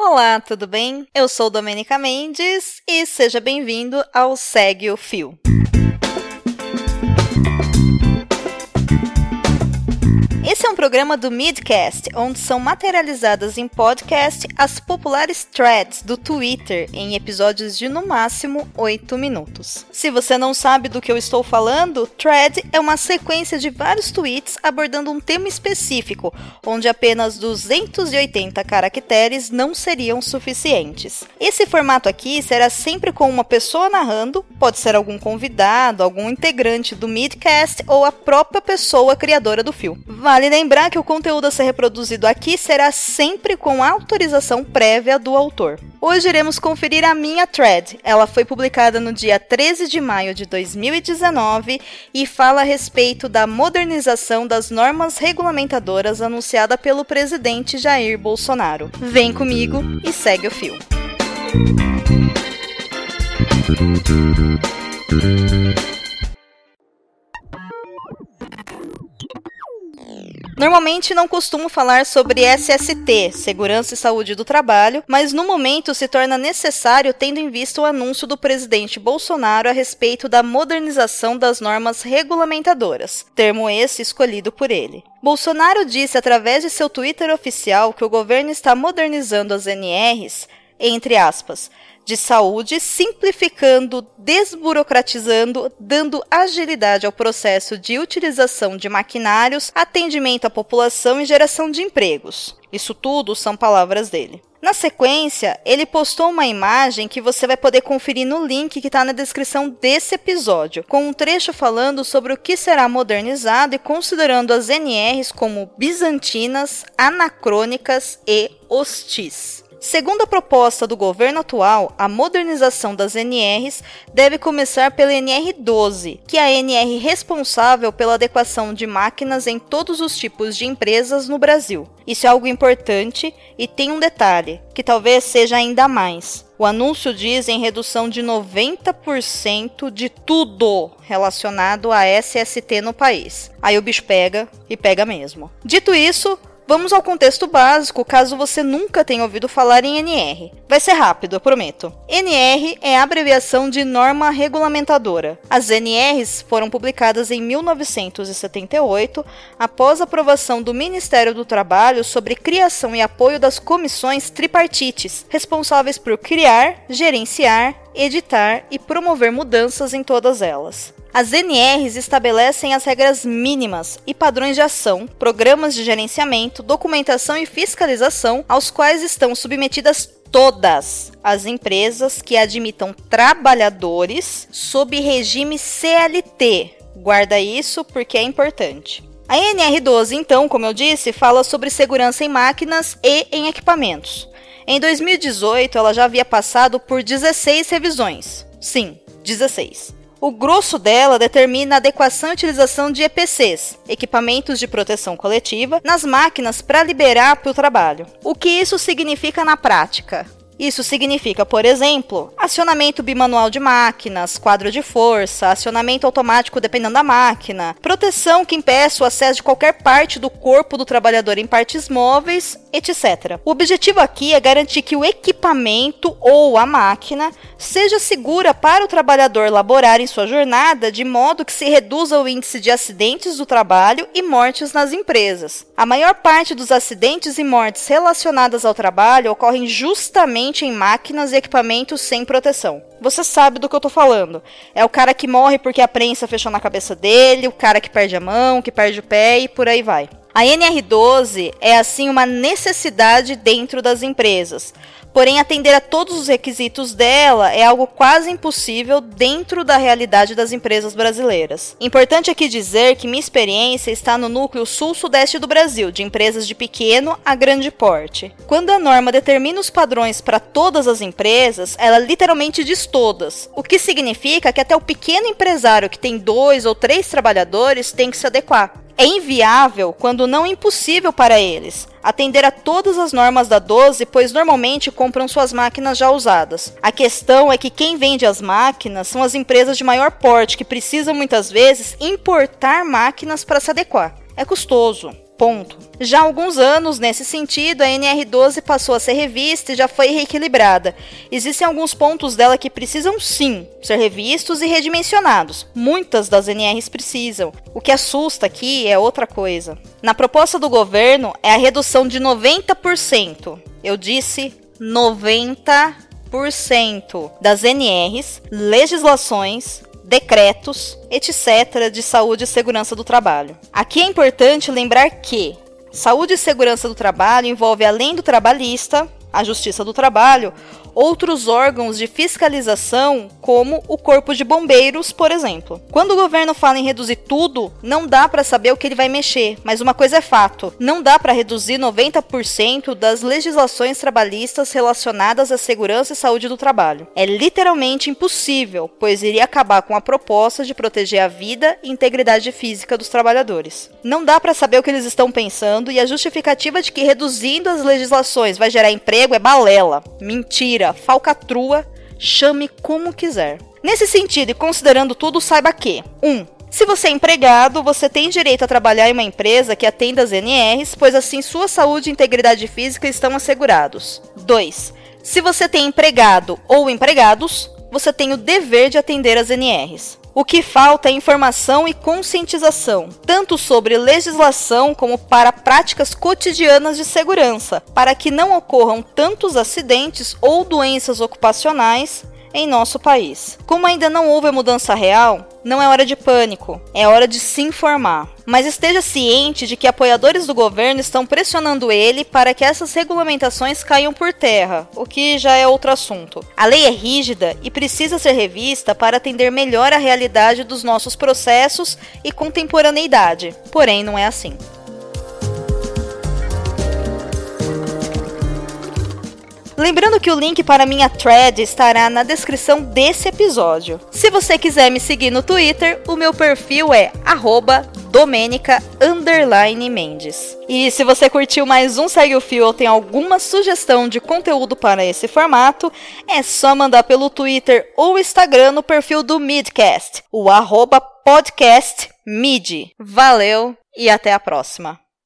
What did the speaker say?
Olá, tudo bem? Eu sou Domenica Mendes e seja bem-vindo ao Segue o Fio. Programa do Midcast, onde são materializadas em podcast as populares threads do Twitter em episódios de no máximo 8 minutos. Se você não sabe do que eu estou falando, thread é uma sequência de vários tweets abordando um tema específico, onde apenas 280 caracteres não seriam suficientes. Esse formato aqui será sempre com uma pessoa narrando, pode ser algum convidado, algum integrante do Midcast ou a própria pessoa criadora do fio. Vale lembrar que o conteúdo a ser reproduzido aqui será sempre com autorização prévia do autor. Hoje iremos conferir a minha thread. Ela foi publicada no dia 13 de maio de 2019 e fala a respeito da modernização das normas regulamentadoras anunciada pelo presidente Jair Bolsonaro. Vem comigo e segue o fio. Normalmente não costumo falar sobre SST, Segurança e Saúde do Trabalho, mas no momento se torna necessário tendo em vista o anúncio do presidente Bolsonaro a respeito da modernização das normas regulamentadoras, termo esse escolhido por ele. Bolsonaro disse através de seu Twitter oficial que o governo está modernizando as NRs, entre aspas, de saúde, simplificando, desburocratizando, dando agilidade ao processo de utilização de maquinários, atendimento à população e geração de empregos. Isso tudo são palavras dele. Na sequência, ele postou uma imagem que você vai poder conferir no link que está na descrição desse episódio, com um trecho falando sobre o que será modernizado e considerando as NRs como bizantinas, anacrônicas e hostis. Segundo a proposta do governo atual, a modernização das NRs deve começar pela NR12, que é a NR responsável pela adequação de máquinas em todos os tipos de empresas no Brasil. Isso é algo importante e tem um detalhe, que talvez seja ainda mais. O anúncio diz em redução de 90% de tudo relacionado a SST no país. Aí o bicho pega e pega mesmo. Dito isso, Vamos ao contexto básico, caso você nunca tenha ouvido falar em NR. Vai ser rápido, eu prometo. NR é a abreviação de Norma Regulamentadora. As NRs foram publicadas em 1978, após a aprovação do Ministério do Trabalho sobre criação e apoio das comissões tripartites, responsáveis por criar, gerenciar, editar e promover mudanças em todas elas. As NRs estabelecem as regras mínimas e padrões de ação, programas de gerenciamento, documentação e fiscalização aos quais estão submetidas todas as empresas que admitam trabalhadores sob regime CLT. Guarda isso porque é importante. A NR12, então, como eu disse, fala sobre segurança em máquinas e em equipamentos. Em 2018, ela já havia passado por 16 revisões. Sim, 16. O grosso dela determina a adequação e utilização de EPCs, equipamentos de proteção coletiva, nas máquinas para liberar para o trabalho. O que isso significa na prática? Isso significa, por exemplo, acionamento bimanual de máquinas, quadro de força, acionamento automático dependendo da máquina, proteção que impeça o acesso de qualquer parte do corpo do trabalhador em partes móveis, etc. O objetivo aqui é garantir que o equipamento ou a máquina seja segura para o trabalhador laborar em sua jornada de modo que se reduza o índice de acidentes do trabalho e mortes nas empresas. A maior parte dos acidentes e mortes relacionadas ao trabalho ocorrem justamente em máquinas e equipamentos sem proteção. Você sabe do que eu tô falando. É o cara que morre porque a prensa fechou na cabeça dele, o cara que perde a mão, que perde o pé e por aí vai. A NR12 é assim uma necessidade dentro das empresas. Porém, atender a todos os requisitos dela é algo quase impossível dentro da realidade das empresas brasileiras. Importante aqui dizer que minha experiência está no núcleo sul-sudeste do Brasil, de empresas de pequeno a grande porte. Quando a norma determina os padrões para todas as empresas, ela literalmente diz todas, o que significa que até o pequeno empresário que tem dois ou três trabalhadores tem que se adequar é inviável, quando não impossível para eles, atender a todas as normas da 12, pois normalmente compram suas máquinas já usadas. A questão é que quem vende as máquinas são as empresas de maior porte, que precisam muitas vezes importar máquinas para se adequar. É custoso. Ponto. Já há alguns anos, nesse sentido, a NR12 passou a ser revista e já foi reequilibrada. Existem alguns pontos dela que precisam sim ser revistos e redimensionados. Muitas das NRs precisam. O que assusta aqui é outra coisa. Na proposta do governo é a redução de 90%. Eu disse 90% das NRs, legislações, decretos, etc., de saúde e segurança do trabalho. Aqui é importante lembrar que saúde e segurança do trabalho envolve, além do trabalhista, a Justiça do Trabalho, outros órgãos de fiscalização, como o Corpo de Bombeiros, por exemplo. Quando o governo fala em reduzir tudo, não dá para saber o que ele vai mexer, mas uma coisa é fato: não dá para reduzir 90% das legislações trabalhistas relacionadas à segurança e saúde do trabalho. É literalmente impossível, pois iria acabar com a proposta de proteger a vida e integridade física dos trabalhadores. Não dá para saber o que eles estão pensando e a justificativa de que reduzindo as legislações vai gerar emprego é balela. Mentira falcatrua, chame como quiser. Nesse sentido e considerando tudo, saiba que 1. Um, se você é empregado, você tem direito a trabalhar em uma empresa que atenda as NRs, pois assim sua saúde e integridade física estão assegurados. 2. Se você tem empregado ou empregados, você tem o dever de atender as NRs. O que falta é informação e conscientização, tanto sobre legislação como para práticas cotidianas de segurança, para que não ocorram tantos acidentes ou doenças ocupacionais em nosso país. Como ainda não houve a mudança real, não é hora de pânico, é hora de se informar. Mas esteja ciente de que apoiadores do governo estão pressionando ele para que essas regulamentações caiam por terra, o que já é outro assunto. A lei é rígida e precisa ser revista para atender melhor a realidade dos nossos processos e contemporaneidade. Porém, não é assim. Lembrando que o link para minha thread estará na descrição desse episódio. Se você quiser me seguir no Twitter, o meu perfil é Domenica Mendes. E se você curtiu mais um Segue o Fio ou tem alguma sugestão de conteúdo para esse formato, é só mandar pelo Twitter ou Instagram no perfil do Midcast, o arroba podcast. Valeu e até a próxima.